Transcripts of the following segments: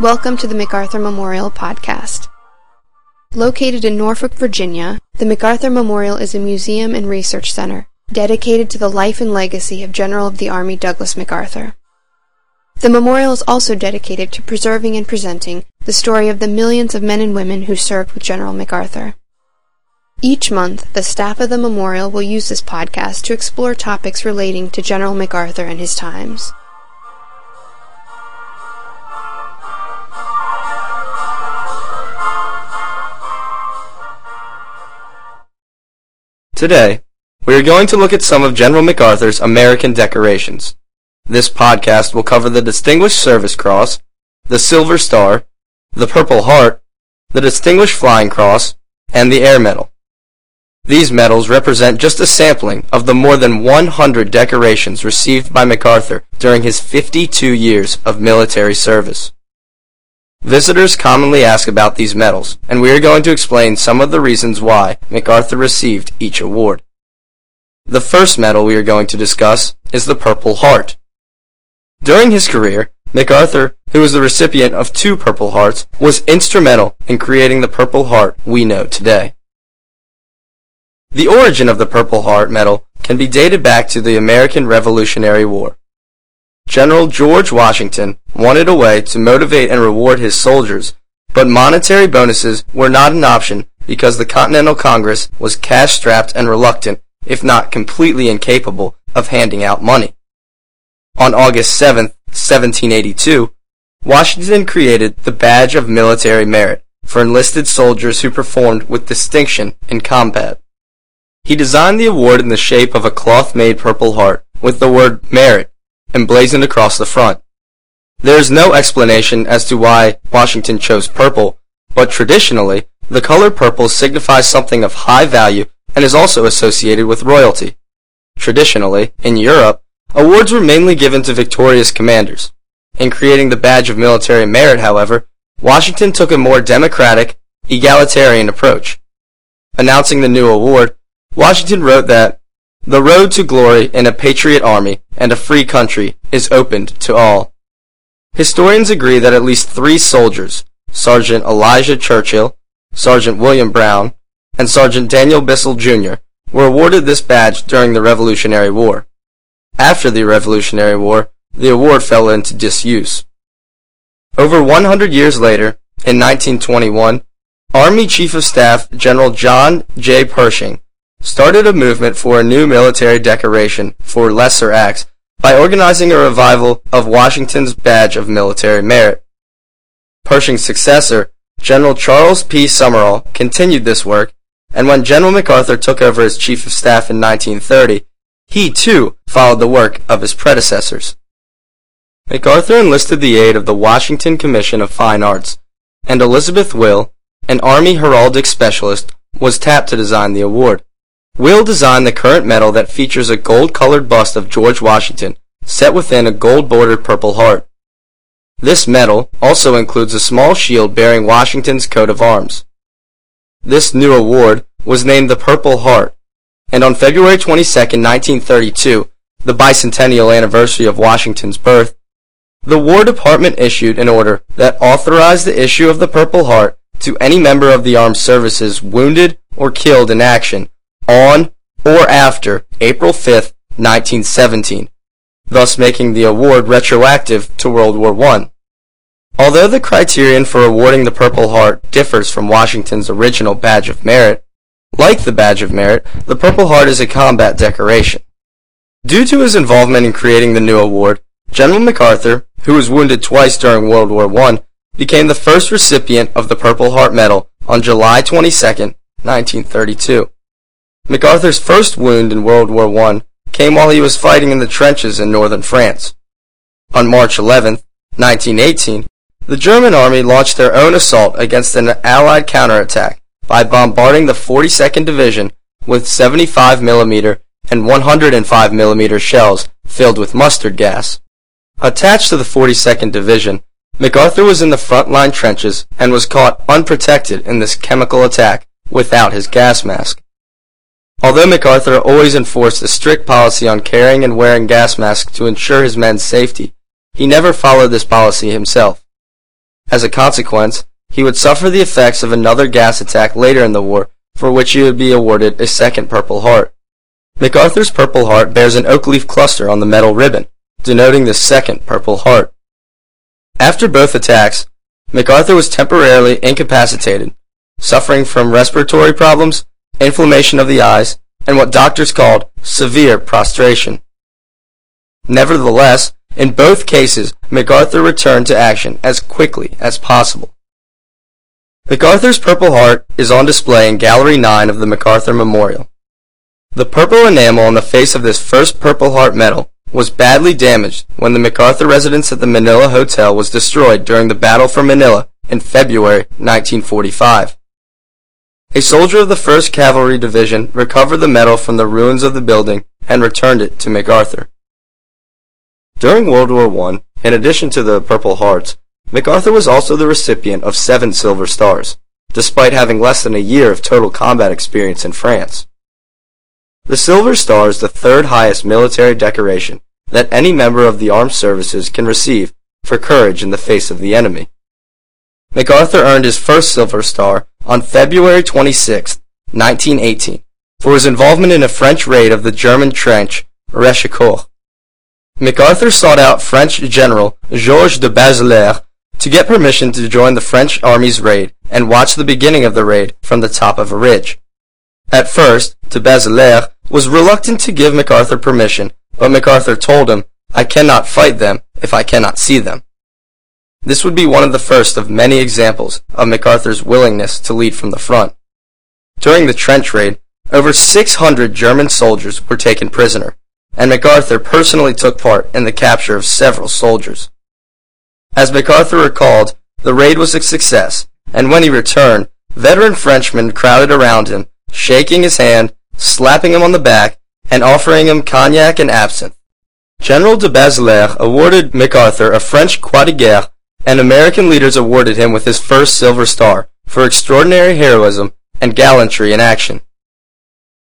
Welcome to the MacArthur Memorial Podcast. Located in Norfolk, Virginia, the MacArthur Memorial is a museum and research center dedicated to the life and legacy of General of the Army Douglas MacArthur. The memorial is also dedicated to preserving and presenting the story of the millions of men and women who served with General MacArthur. Each month, the staff of the memorial will use this podcast to explore topics relating to General MacArthur and his times. Today, we are going to look at some of General MacArthur's American decorations. This podcast will cover the Distinguished Service Cross, the Silver Star, the Purple Heart, the Distinguished Flying Cross, and the Air Medal. These medals represent just a sampling of the more than 100 decorations received by MacArthur during his 52 years of military service. Visitors commonly ask about these medals, and we are going to explain some of the reasons why MacArthur received each award. The first medal we are going to discuss is the Purple Heart. During his career, MacArthur, who was the recipient of two Purple Hearts, was instrumental in creating the Purple Heart we know today. The origin of the Purple Heart medal can be dated back to the American Revolutionary War. General George Washington wanted a way to motivate and reward his soldiers, but monetary bonuses were not an option because the Continental Congress was cash-strapped and reluctant, if not completely incapable, of handing out money. On August 7, 1782, Washington created the Badge of Military Merit for enlisted soldiers who performed with distinction in combat. He designed the award in the shape of a cloth-made Purple Heart with the word Merit emblazoned across the front. There is no explanation as to why Washington chose purple, but traditionally, the color purple signifies something of high value and is also associated with royalty. Traditionally, in Europe, awards were mainly given to victorious commanders. In creating the Badge of Military Merit, however, Washington took a more democratic, egalitarian approach. Announcing the new award, Washington wrote that the road to glory in a patriot army and a free country is opened to all. Historians agree that at least three soldiers, Sergeant Elijah Churchill, Sergeant William Brown, and Sergeant Daniel Bissell Jr., were awarded this badge during the Revolutionary War. After the Revolutionary War, the award fell into disuse. Over 100 years later, in 1921, Army Chief of Staff General John J. Pershing started a movement for a new military decoration for lesser acts by organizing a revival of Washington's Badge of Military Merit. Pershing's successor, General Charles P. Summerall, continued this work, and when General MacArthur took over as Chief of Staff in 1930, he too followed the work of his predecessors. MacArthur enlisted the aid of the Washington Commission of Fine Arts, and Elizabeth Will, an Army heraldic specialist, was tapped to design the award. Will designed the current medal that features a gold-colored bust of George Washington, set within a gold-bordered purple heart. This medal also includes a small shield bearing Washington's coat of arms. This new award was named the Purple Heart, and on February 22, 1932, the bicentennial anniversary of Washington's birth, the War Department issued an order that authorized the issue of the Purple Heart to any member of the armed services wounded or killed in action on or after April 5, 1917, thus making the award retroactive to World War I. Although the criterion for awarding the Purple Heart differs from Washington's original Badge of Merit, like the Badge of Merit, the Purple Heart is a combat decoration. Due to his involvement in creating the new award, General MacArthur, who was wounded twice during World War I, became the first recipient of the Purple Heart Medal on July 22, 1932. MacArthur's first wound in World War I came while he was fighting in the trenches in northern France. On March 11, 1918, the German army launched their own assault against an Allied counterattack by bombarding the 42nd Division with 75 mm and 105 mm shells filled with mustard gas. Attached to the 42nd Division, MacArthur was in the front line trenches and was caught unprotected in this chemical attack without his gas mask. Although MacArthur always enforced a strict policy on carrying and wearing gas masks to ensure his men's safety, he never followed this policy himself. As a consequence, he would suffer the effects of another gas attack later in the war, for which he would be awarded a second Purple Heart. MacArthur's Purple Heart bears an oak leaf cluster on the medal ribbon, denoting the second Purple Heart. After both attacks, MacArthur was temporarily incapacitated, suffering from respiratory problems, inflammation of the eyes, and what doctors called severe prostration. Nevertheless, in both cases, MacArthur returned to action as quickly as possible. MacArthur's Purple Heart is on display in Gallery 9 of the MacArthur Memorial. The purple enamel on the face of this first Purple Heart medal was badly damaged when the MacArthur residence at the Manila Hotel was destroyed during the Battle for Manila in February 1945. A soldier of the 1st Cavalry Division recovered the medal from the ruins of the building and returned it to MacArthur. During World War I, in addition to the Purple Hearts, MacArthur was also the recipient of seven Silver Stars, despite having less than a year of total combat experience in France. The Silver Star is the third highest military decoration that any member of the armed services can receive for courage in the face of the enemy. MacArthur earned his first Silver Star on February 26, 1918, for his involvement in a French raid of the German trench Rechicourt. MacArthur sought out French General Georges de Bazelaire to get permission to join the French army's raid and watch the beginning of the raid from the top of a ridge. At first, de Bazelaire was reluctant to give MacArthur permission, but MacArthur told him, I cannot fight them if I cannot see them. This would be one of the first of many examples of MacArthur's willingness to lead from the front. During the trench raid, over 600 German soldiers were taken prisoner, and MacArthur personally took part in the capture of several soldiers. As MacArthur recalled, the raid was a success, and when he returned, veteran Frenchmen crowded around him, shaking his hand, slapping him on the back, and offering him cognac and absinthe. General de Bazelaire awarded MacArthur a French Croix de Guerre, and American leaders awarded him with his first Silver Star for extraordinary heroism and gallantry in action.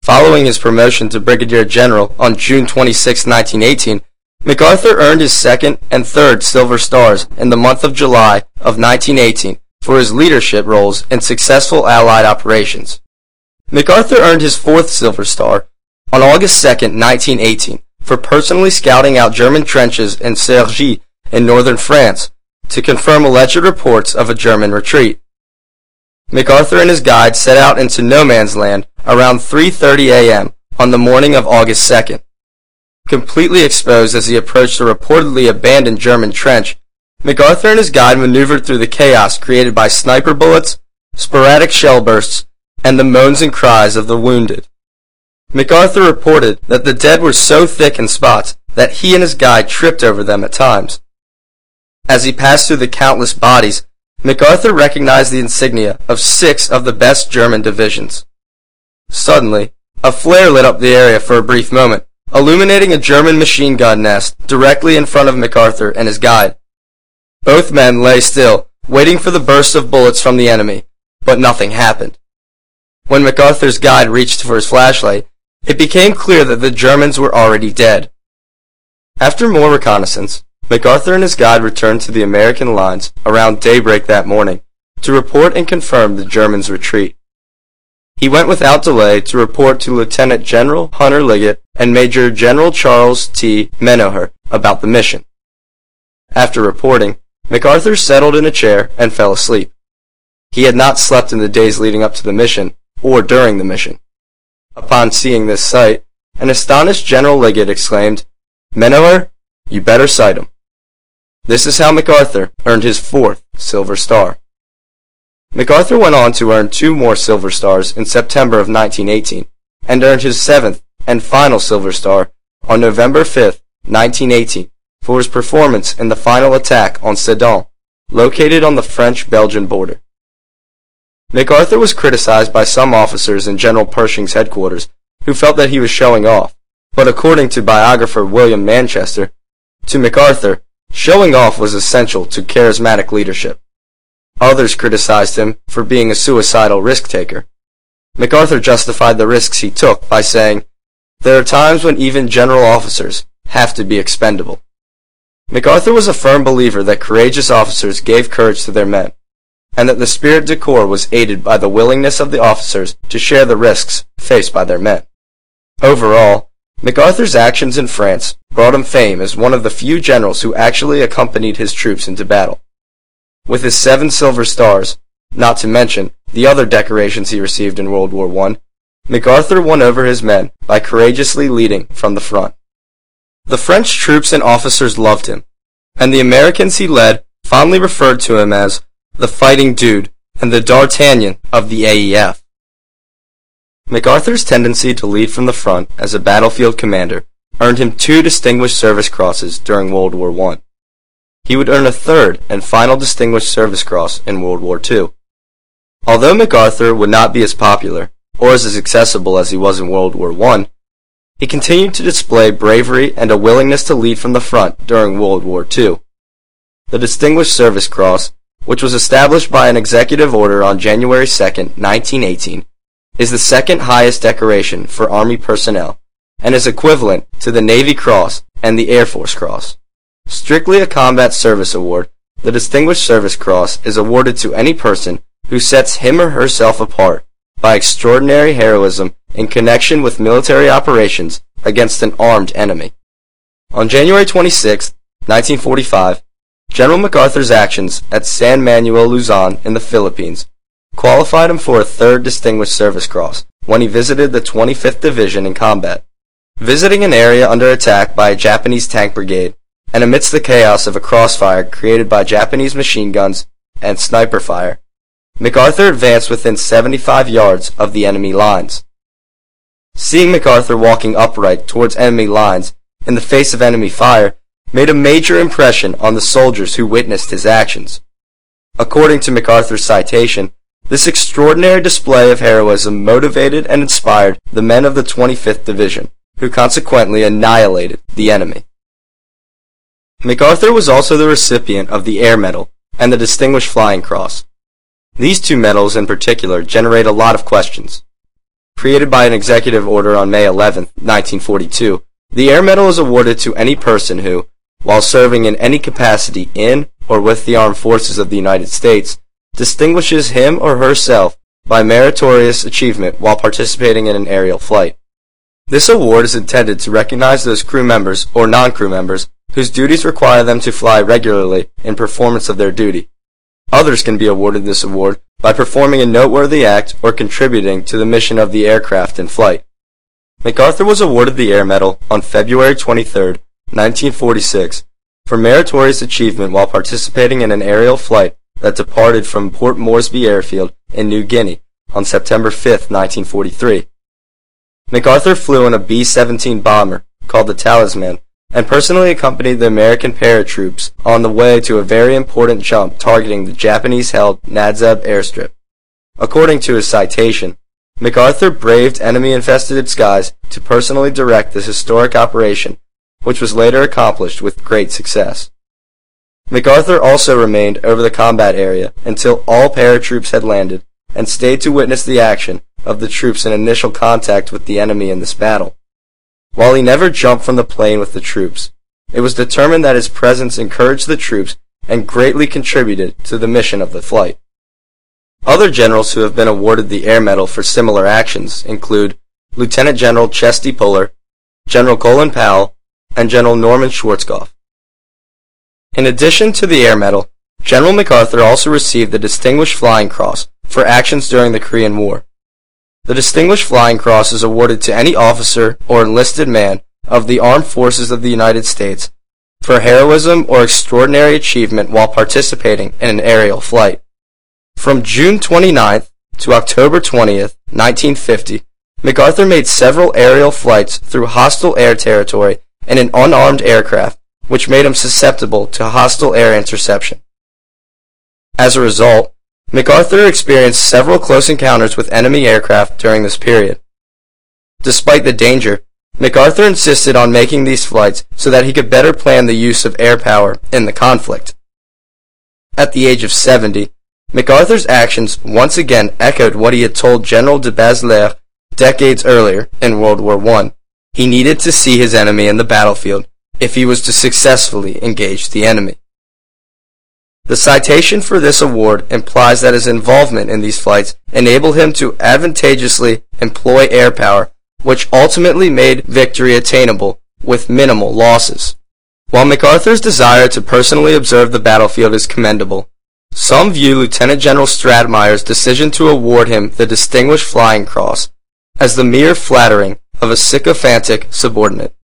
Following his promotion to Brigadier General on June 26, 1918, MacArthur earned his second and third Silver Stars in the month of July of 1918 for his leadership roles in successful Allied operations. MacArthur earned his fourth Silver Star on August 2, 1918, for personally scouting out German trenches in Sergy in northern France to confirm alleged reports of a German retreat. MacArthur and his guide set out into no man's land around 3.30 a.m. on the morning of August 2nd. Completely exposed as he approached a reportedly abandoned German trench, MacArthur and his guide maneuvered through the chaos created by sniper bullets, sporadic shell bursts, and the moans and cries of the wounded. MacArthur reported that the dead were so thick in spots that he and his guide tripped over them at times. As he passed through the countless bodies, MacArthur recognized the insignia of six of the best German divisions. Suddenly, a flare lit up the area for a brief moment, illuminating a German machine gun nest directly in front of MacArthur and his guide. Both men lay still, waiting for the burst of bullets from the enemy, but nothing happened. When MacArthur's guide reached for his flashlight, it became clear that the Germans were already dead. After more reconnaissance, MacArthur and his guide returned to the American lines around daybreak that morning to report and confirm the Germans' retreat. He went without delay to report to Lieutenant General Hunter Liggett and Major General Charles T. Menoher about the mission. After reporting, MacArthur settled in a chair and fell asleep. He had not slept in the days leading up to the mission, or during the mission. Upon seeing this sight, an astonished General Liggett exclaimed, Menoher, you better cite him. This is how MacArthur earned his fourth Silver Star. MacArthur went on to earn two more Silver Stars in September of 1918, and earned his seventh and final Silver Star on November 5, 1918, for his performance in the final attack on Sedan, located on the French-Belgian border. MacArthur was criticized by some officers in General Pershing's headquarters, who felt that he was showing off, but according to biographer William Manchester, to MacArthur, showing off was essential to charismatic leadership. Others criticized him for being a suicidal risk taker. MacArthur justified the risks he took by saying, There are times when even general officers have to be expendable. MacArthur was a firm believer that courageous officers gave courage to their men, and that the spirit de corps was aided by the willingness of the officers to share the risks faced by their men. Overall, MacArthur's actions in France brought him fame as one of the few generals who actually accompanied his troops into battle. With his seven silver stars, not to mention the other decorations he received in World War I, MacArthur won over his men by courageously leading from the front. The French troops and officers loved him, and the Americans he led fondly referred to him as the fighting dude and the D'Artagnan of the AEF. MacArthur's tendency to lead from the front as a battlefield commander earned him two Distinguished Service Crosses during World War I. He would earn a third and final Distinguished Service Cross in World War II. Although MacArthur would not be as popular or as accessible as he was in World War I, he continued to display bravery and a willingness to lead from the front during World War II. The Distinguished Service Cross, which was established by an executive order on January 2, 1918, is the second highest decoration for Army personnel and is equivalent to the Navy Cross and the Air Force Cross. Strictly a combat service award, the Distinguished Service Cross is awarded to any person who sets him or herself apart by extraordinary heroism in connection with military operations against an armed enemy. On January 26, 1945, General MacArthur's actions at San Manuel Luzon in the Philippines qualified him for a third Distinguished Service Cross when he visited the 25th Division in combat. Visiting an area under attack by a Japanese tank brigade, and amidst the chaos of a crossfire created by Japanese machine guns and sniper fire, MacArthur advanced within 75 yards of the enemy lines. Seeing MacArthur walking upright towards enemy lines in the face of enemy fire made a major impression on the soldiers who witnessed his actions. According to MacArthur's citation, this extraordinary display of heroism motivated and inspired the men of the 25th Division, who consequently annihilated the enemy. MacArthur was also the recipient of the Air Medal and the Distinguished Flying Cross. These two medals in particular generate a lot of questions. Created by an executive order on May 11, 1942, the Air Medal is awarded to any person who, while serving in any capacity in or with the armed forces of the United States, distinguishes him or herself by meritorious achievement while participating in an aerial flight. This award is intended to recognize those crew members or non-crew members whose duties require them to fly regularly in performance of their duty. Others can be awarded this award by performing a noteworthy act or contributing to the mission of the aircraft in flight. MacArthur was awarded the Air Medal on February 23, 1946, for meritorious achievement while participating in an aerial flight that departed from Port Moresby Airfield in New Guinea on September 5, 1943. MacArthur flew in a B-17 bomber called the Talisman and personally accompanied the American paratroops on the way to a very important jump targeting the Japanese-held Nadzab airstrip. According to his citation, MacArthur braved enemy-infested skies to personally direct this historic operation, which was later accomplished with great success. MacArthur also remained over the combat area until all paratroops had landed and stayed to witness the action of the troops in initial contact with the enemy in this battle. While he never jumped from the plane with the troops, it was determined that his presence encouraged the troops and greatly contributed to the mission of the flight. Other generals who have been awarded the Air Medal for similar actions include Lieutenant General Chesty Puller, General Colin Powell, and General Norman Schwarzkopf. In addition to the Air Medal, General MacArthur also received the Distinguished Flying Cross for actions during the Korean War. The Distinguished Flying Cross is awarded to any officer or enlisted man of the Armed Forces of the United States for heroism or extraordinary achievement while participating in an aerial flight. From June 29th to October 20th, 1950, MacArthur made several aerial flights through hostile air territory in an unarmed aircraft, which made him susceptible to hostile air interception. As a result, MacArthur experienced several close encounters with enemy aircraft during this period. Despite the danger, MacArthur insisted on making these flights so that he could better plan the use of air power in the conflict. At the age of 70, MacArthur's actions once again echoed what he had told General de Bazelaire decades earlier in World War I. He needed to see his enemy in the battlefield if he was to successfully engage the enemy. The citation for this award implies that his involvement in these flights enabled him to advantageously employ air power, which ultimately made victory attainable with minimal losses. While MacArthur's desire to personally observe the battlefield is commendable, some view Lieutenant General Stratemeyer's decision to award him the Distinguished Flying Cross as the mere flattering of a sycophantic subordinate.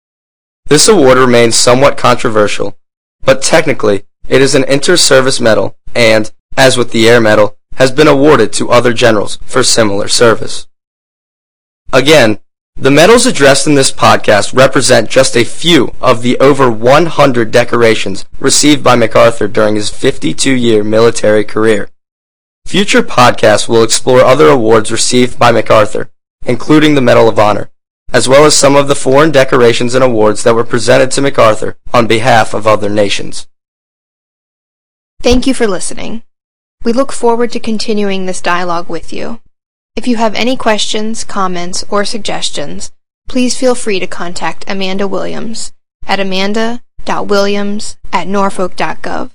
This award remains somewhat controversial, but technically it is an inter-service medal and, as with the Air Medal, has been awarded to other generals for similar service. Again, the medals addressed in this podcast represent just a few of the over 100 decorations received by MacArthur during his 52-year military career. Future podcasts will explore other awards received by MacArthur, including the Medal of Honor, as well as some of the foreign decorations and awards that were presented to MacArthur on behalf of other nations. Thank you for listening. We look forward to continuing this dialogue with you. If you have any questions, comments, or suggestions, please feel free to contact Amanda Williams at amanda.williams at norfolk.gov.